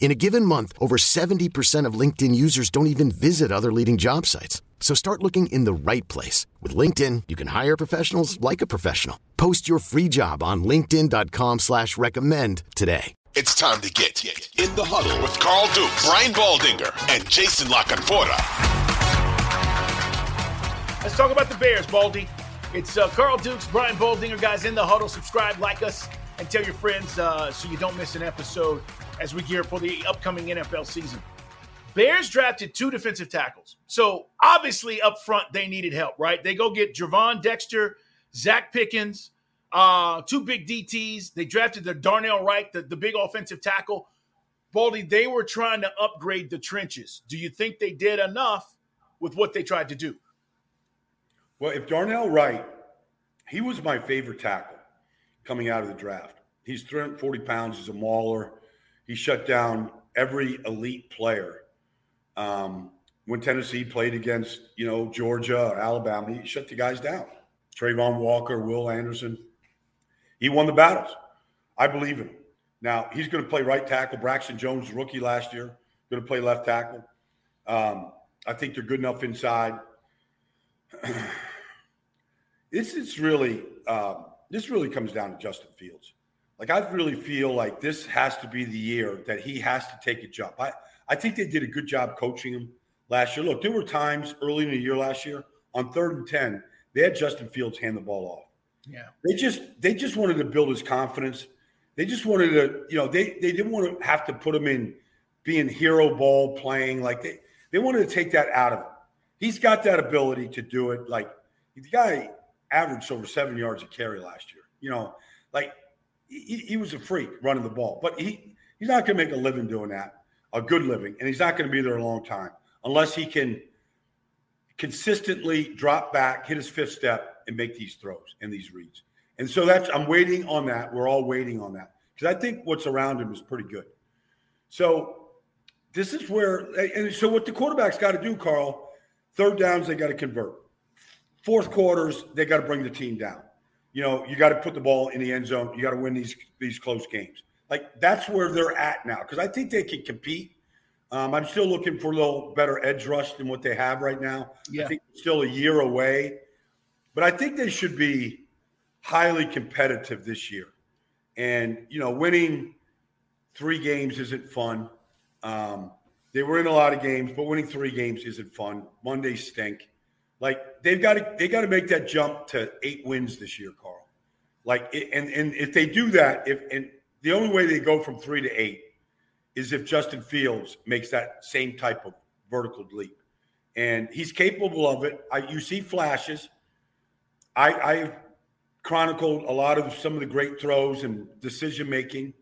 In a given month, over 70% of LinkedIn users don't even visit other leading job sites. So start looking in the right place. With LinkedIn, you can hire professionals like a professional. Post your free job on linkedin.com slash recommend today. It's time to get in the huddle with Carl Dukes, Brian Baldinger, and Jason La Canfora. Let's talk about the Bears, Baldy. It's uh, Carl Dukes, Brian Baldinger, guys, in the huddle. Subscribe, like us, and tell your friends uh, so you don't miss an episode as we gear for the upcoming NFL season. Bears drafted two defensive tackles. So obviously, up front, they needed help, right? They go get Gervon Dexter, Zacch Pickens, uh, two big DTs. They drafted the Darnell Wright, the, the big offensive tackle. Baldy, they were trying to upgrade the trenches. Do you think they did enough with what they tried to do? Well, if Darnell Wright, he was my favorite tackle coming out of the draft. He's 340 pounds. He's a mauler. He shut down every elite player. Um, when Tennessee played against, you know, Georgia or Alabama, he shut the guys down. Travon Walker, Will Anderson. He won the battles. I believe in him. Now, he's going to play right tackle. Braxton Jones, rookie last year, going to play left tackle. Um, I think they're good enough inside. this is really um, this really comes down to Justin Fields. Like I really feel like this has to be the year that he has to take a jump. I, I think they did a good job coaching him last year. Look, there were times early in the year last year on third and ten, they had Justin Fields hand the ball off. Yeah. They just they just wanted to build his confidence. They just wanted to, you know, they they didn't want to have to put him in being hero ball playing. Like they they wanted to take that out of him. He's got that ability to do it. Like the guy averaged over seven yards a carry last year. You know, like he, he was a freak running the ball, but he he's not going to make a living doing that, a good living, and he's not going to be there a long time unless he can consistently drop back, hit his fifth step, and make these throws and these reads. And so that's I'm waiting on that. We're all waiting on that because I think what's around him is pretty good. So this is where, and so what the quarterback's got to do, Carl, third downs they got to convert. Fourth quarters they got to bring the team down you know, you got to put the ball in the end zone. You got to win these these close games. Like that's where they're at now because I think they can compete. Um, I'm still looking for a little better edge rush than what they have right now. Yeah. I think it's still a year away, but I think they should be highly competitive this year. And you know, winning three games isn't fun. Um, they were in a lot of games, but winning three games isn't fun. Mondays stink. Like they've got to they got to make that jump to eight wins this year, Carl. Like and and if they do that, if and the only way they go from three to eight is if Justin Fields makes that same type of vertical leap, and he's capable of it. I, you see flashes. I, I've chronicled a lot of some of the great throws and decision making,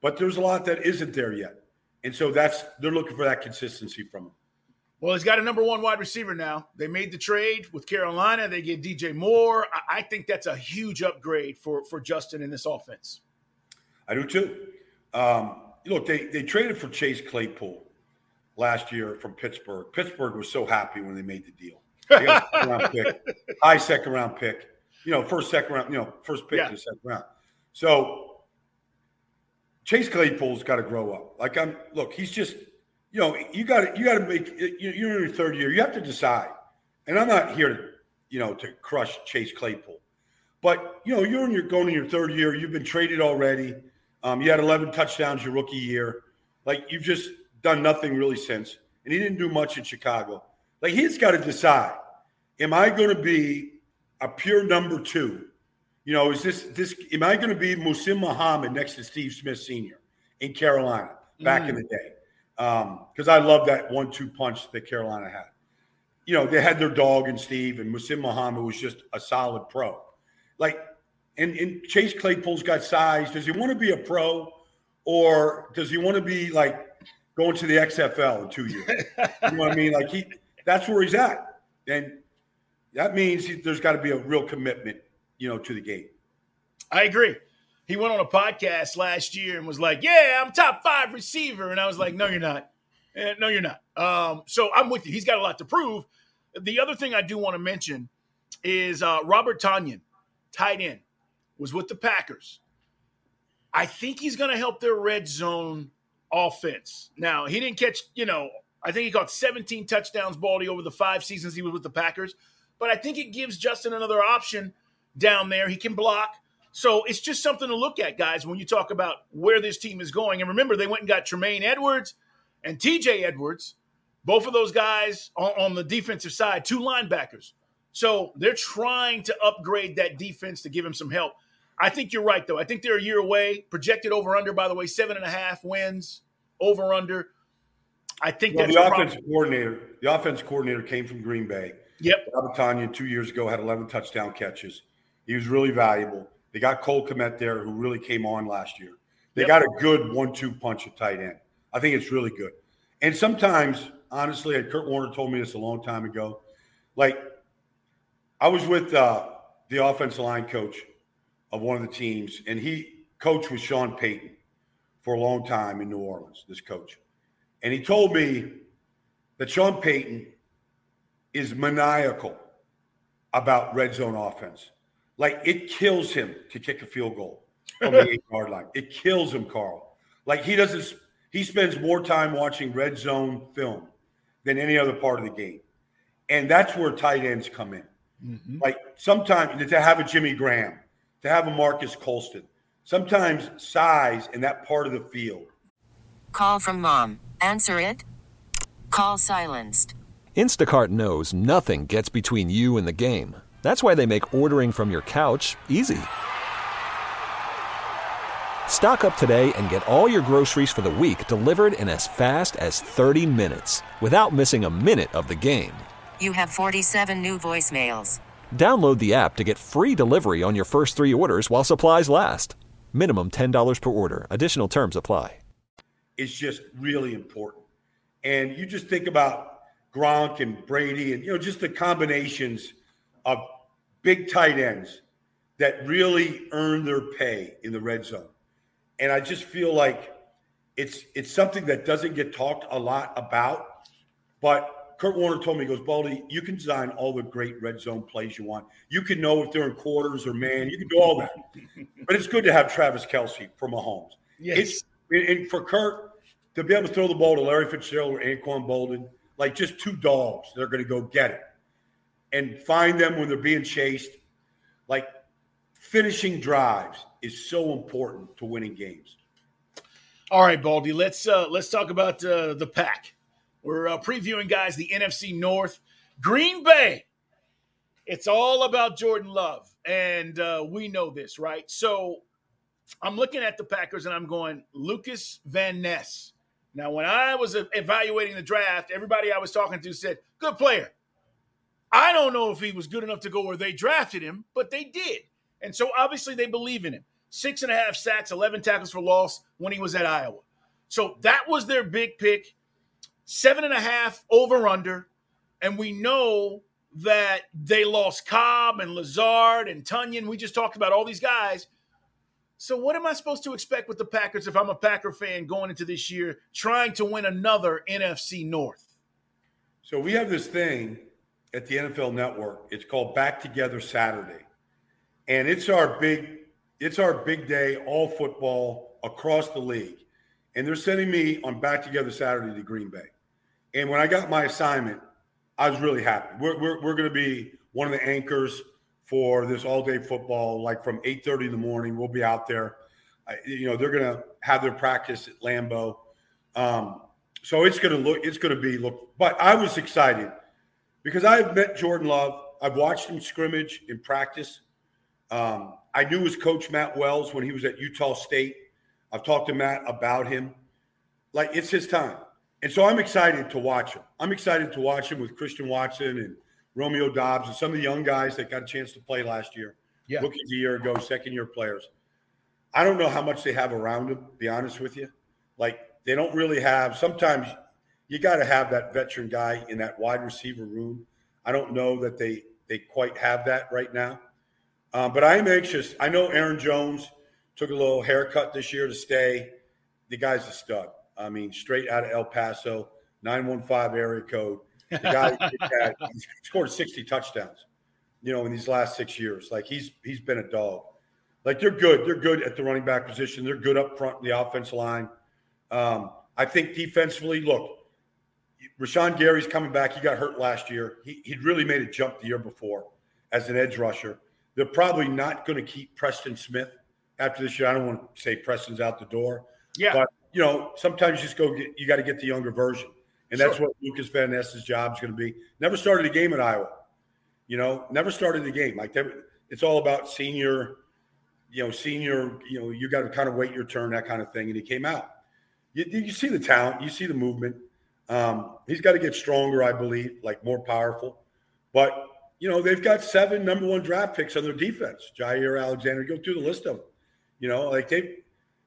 but there's a lot that isn't there yet, and so that's they're looking for that consistency from him. Well, he's got a number one wide receiver now. They made the trade with Carolina. They get DJ Moore. I, I think that's a huge upgrade for for Justin in this offense. I do too. Um, look, they they traded for Chase Claypool last year from Pittsburgh. Pittsburgh was so happy when they made the deal. They got second round pick, high second round pick. You know, first second round. You know, first pick Yeah. in second round. So Chase Claypool's got to grow up. Like I'm. Look, he's just. You know, you got to you got to make. you- You're in your third year. You have to decide. And I'm not here to, you know, to crush Chase Claypool. But you know, you're in your going in your third year. You've been traded already. Um, you had 11 touchdowns your rookie year. Like you've just done nothing really since, and he didn't do much in Chicago. Like he's got to decide: Am I going to be a pure number two You know, is this this? Am I going to be Muhsin Muhammad next to Steve Smith Sr. in Carolina back mm. in the day? Because um, I love that one-two punch that Carolina had. You know, they had their dog and Steve, and Muhsin Muhammad was just a solid pro. Like, and, and Chase Claypool's got size. Does he want to be a pro, or does he want to be like going to the XFL in two years? you know what I mean? Like he, that's where he's at, and that means he, there's got to be a real commitment you know, to the game. I agree. He went on a podcast last year and was like, "Yeah, I'm top five receiver," and I was like, "No, you're not. Eh, no, you're not." Um, so I'm with you. He's got a lot to prove. The other thing I do want to mention is uh, Robert Tonyan, tight end, was with the Packers. I think he's going to help their red zone offense. Now he didn't catch, you know, I think he caught 17 touchdowns, Baldy, over the five seasons he was with the Packers. But I think it gives Justin another option down there. He can block. So it's just something to look at, guys, when you talk about where this team is going. And remember, they went and got Tremaine Edmunds and TJ Edwards, both of those guys on, on the defensive side, two linebackers. So they're trying to upgrade that defense to give him some help. I think you're right, though. I think they're a year away. Projected over under, by the way, seven and a half wins over under. I think well, the offense coordinator. The offense coordinator came from Green Bay. Yep. Robert Tonyan two years ago had 11 touchdown catches. He was really valuable. They got Cole Kmet there, who really came on last year. They yep. got a good one-two punch at tight end. I think it's really good. And sometimes, honestly, Kurt Warner told me this a long time ago. Like, I was with uh, the offensive line coach of one of the teams, and he coached with Sean Payton for a long time in New Orleans. This coach, and he told me that Sean Payton is maniacal about red zone offense. Like it kills him to kick a field goal from the eight yard line. It kills him, Carl. Like he doesn't. He spends more time watching red zone film than any other part of the game, and that's where tight ends come in. Mm-hmm. Like sometimes to have a Jimmy Graham, to have a Marques Colston, sometimes size in that part of the field. Call from mom. Answer it. Call silenced. Instacart knows nothing gets between you and the game. That's why they make ordering from your couch easy. Stock up today and get all your groceries for the week delivered in as fast as 30 minutes without missing a minute of the game. You have 47 new voicemails. Download the app to get free delivery on your first three orders while supplies last. Minimum $10 per order. Additional terms apply. It's just really important. And you just think about Gronk and Brady and, you know, just the combinations of big tight ends that really earn their pay in the red zone. And I just feel like it's it's something that doesn't get talked a lot about. But Kurt Warner told me, he goes, Baldy, you can design all the great red zone plays you want. You can know if they're in quarters or man. You can do all that. but it's good to have Travis Kelce for Mahomes. Yes. It's, and for Kurt to be able to throw the ball to Larry Fitzgerald or Anquan Boldin, like just two dogs, they're going to go get it and find them when they're being chased. Like finishing drives is so important to winning games. All right, Baldy, let's uh, let's talk about uh, the pack. We're uh, previewing guys the NFC North, Green Bay. It's all about Jordan Love, and uh, we know this, right? So I'm looking at the Packers and I'm going Lucas Van Ness. Now, when I was evaluating the draft, everybody I was talking to said, "Good player." I don't know if he was good enough to go where they drafted him, but they did. And so obviously they believe in him. Six and a half sacks, 11 tackles for loss when he was at Iowa. So that was their big pick. Seven and a half over under. And we know that they lost Cobb and Lazard and Tonyan. We just talked about all these guys. So, what am I supposed to expect with the Packers if I'm a Packer fan going into this year trying to win another NFC North? So, we have this thing at the NFL Network. It's called Back Together Saturday, and it's our big it's our big day, all football across the league. And they're sending me on Back Together Saturday to Green Bay. And when I got my assignment, I was really happy. We're, we're, we're going to be one of the anchors for this all day football, like from 8.30 in the morning. We'll be out there. I, you know, they're going to have their practice at Lambeau. Um, so it's going to look, it's going to be look, but I was excited because I've met Jordan Love. I've watched him scrimmage in practice. Um, I knew his coach Matt Wells when he was at Utah State. I've talked to Matt about him. Like it's his time. And so I'm excited to watch him. I'm excited to watch him with Christian Watson and Romeo Doubs and some of the young guys that got a chance to play last year. Yeah. Rookies a year ago, second year players. I don't know how much they have around them, to be honest with you. Like they don't really have sometimes you got to have that veteran guy in that wide receiver room. I don't know that they they quite have that right now. Um, but I'm anxious. I know Aaron Jones took a little haircut this year to stay. The guy's a stud. I mean, straight out of El Paso, 915 area code. The guy scored 60 touchdowns, you know, in these last six years. Like he's he's been a dog. Like they're good. They're good at the running back position. They're good up front in the offensive line. Um, I think defensively, look, Rashan Gary's coming back. He got hurt last year. He, he'd really made a jump the year before as an edge rusher. They're probably not going to keep Preston Smith after this year. I don't want to say Preston's out the door. Yeah. But, you know, sometimes you just go get, you got to get the younger version. And that's Sure. what Lucas Van Ness's job is going to be. Never started a game at Iowa. You know, never started a game. Like, they, it's all about senior, you know, senior, you know, you got to kind of wait your turn, that kind of thing. And he came out. You, you see the talent, you see the movement. Um, he's got to get stronger, I believe, like more powerful. But you know, they've got seven number one draft picks on their defense. Jaire Alexander, go through the list of them. You know, like they've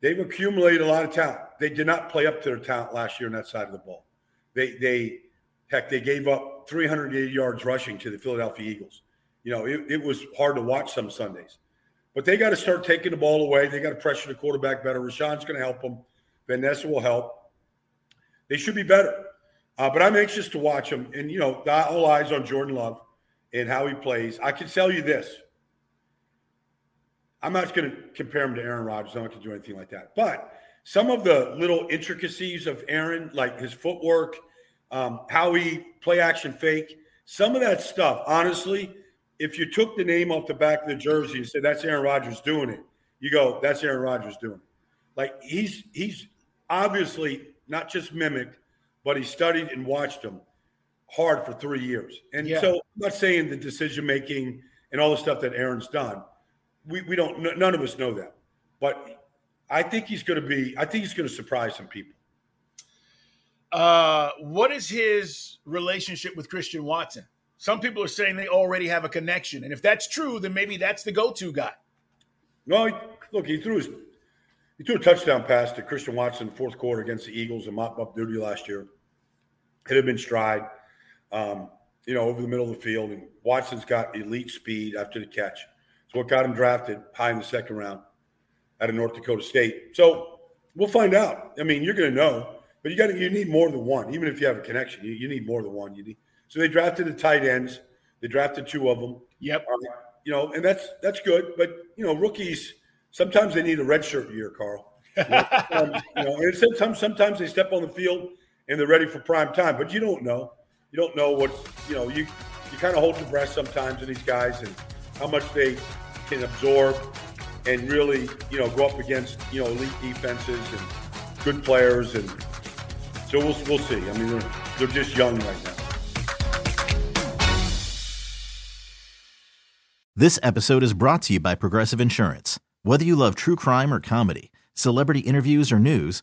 they've accumulated a lot of talent. They did not play up to their talent last year on that side of the ball. They they heck, they gave up 380 yards rushing to the Philadelphia Eagles. You know, it, it was hard to watch some Sundays. But they got to start taking the ball away. They got to pressure the quarterback better. Rashan's going to help them. Van Ness will help. They should be better. Uh, but I'm anxious to watch him. And, you know, all eyes on Jordan Love and how he plays. I can tell you this. I'm not going to compare him to Aaron Rodgers. I'm not going to do anything like that. But some of the little intricacies of Aaron, like his footwork, um, how he play action fake, some of that stuff, honestly, if you took the name off the back of the jersey and said that's Aaron Rodgers doing it, you go, that's Aaron Rodgers doing it. Like he's he's obviously not just mimicked, but he studied and watched him hard for three years. And Yeah. so I'm not saying the decision making and all the stuff that Aaron's done. We we don't none of us know that. But I think he's going to be I think he's going to surprise some people. Uh, what is his relationship with Christian Watson? Some people are saying they already have a connection, and if that's true, then maybe that's the go-to guy. No, he, look, he threw his he threw a touchdown pass to Christian Watson fourth quarter against the Eagles in mop up duty last year. Hit him in stride, um, you know, over the middle of the field. And Watson's got elite speed after the catch. It's what got him drafted high in the second round out of North Dakota State. So we'll find out. I mean, you're going to know, but you got you need more than one. Even if you have a connection, you, you need more than one. You need so they drafted the tight ends. They drafted two of them. Yep. Um, you know, and that's that's good. But you know, rookies sometimes they need a red shirt year, Carl. You know, sometimes, you know, and sometimes sometimes they step on the field and they're ready for prime time. But you don't know. You don't know what you know. You you kind of hold your breath sometimes in these guys and how much they can absorb and really you know go up against you know elite defenses and good players and so we'll we'll see. I mean, they're, they're just young right now. This episode is brought to you by Progressive Insurance. Whether you love true crime or comedy, celebrity interviews or news,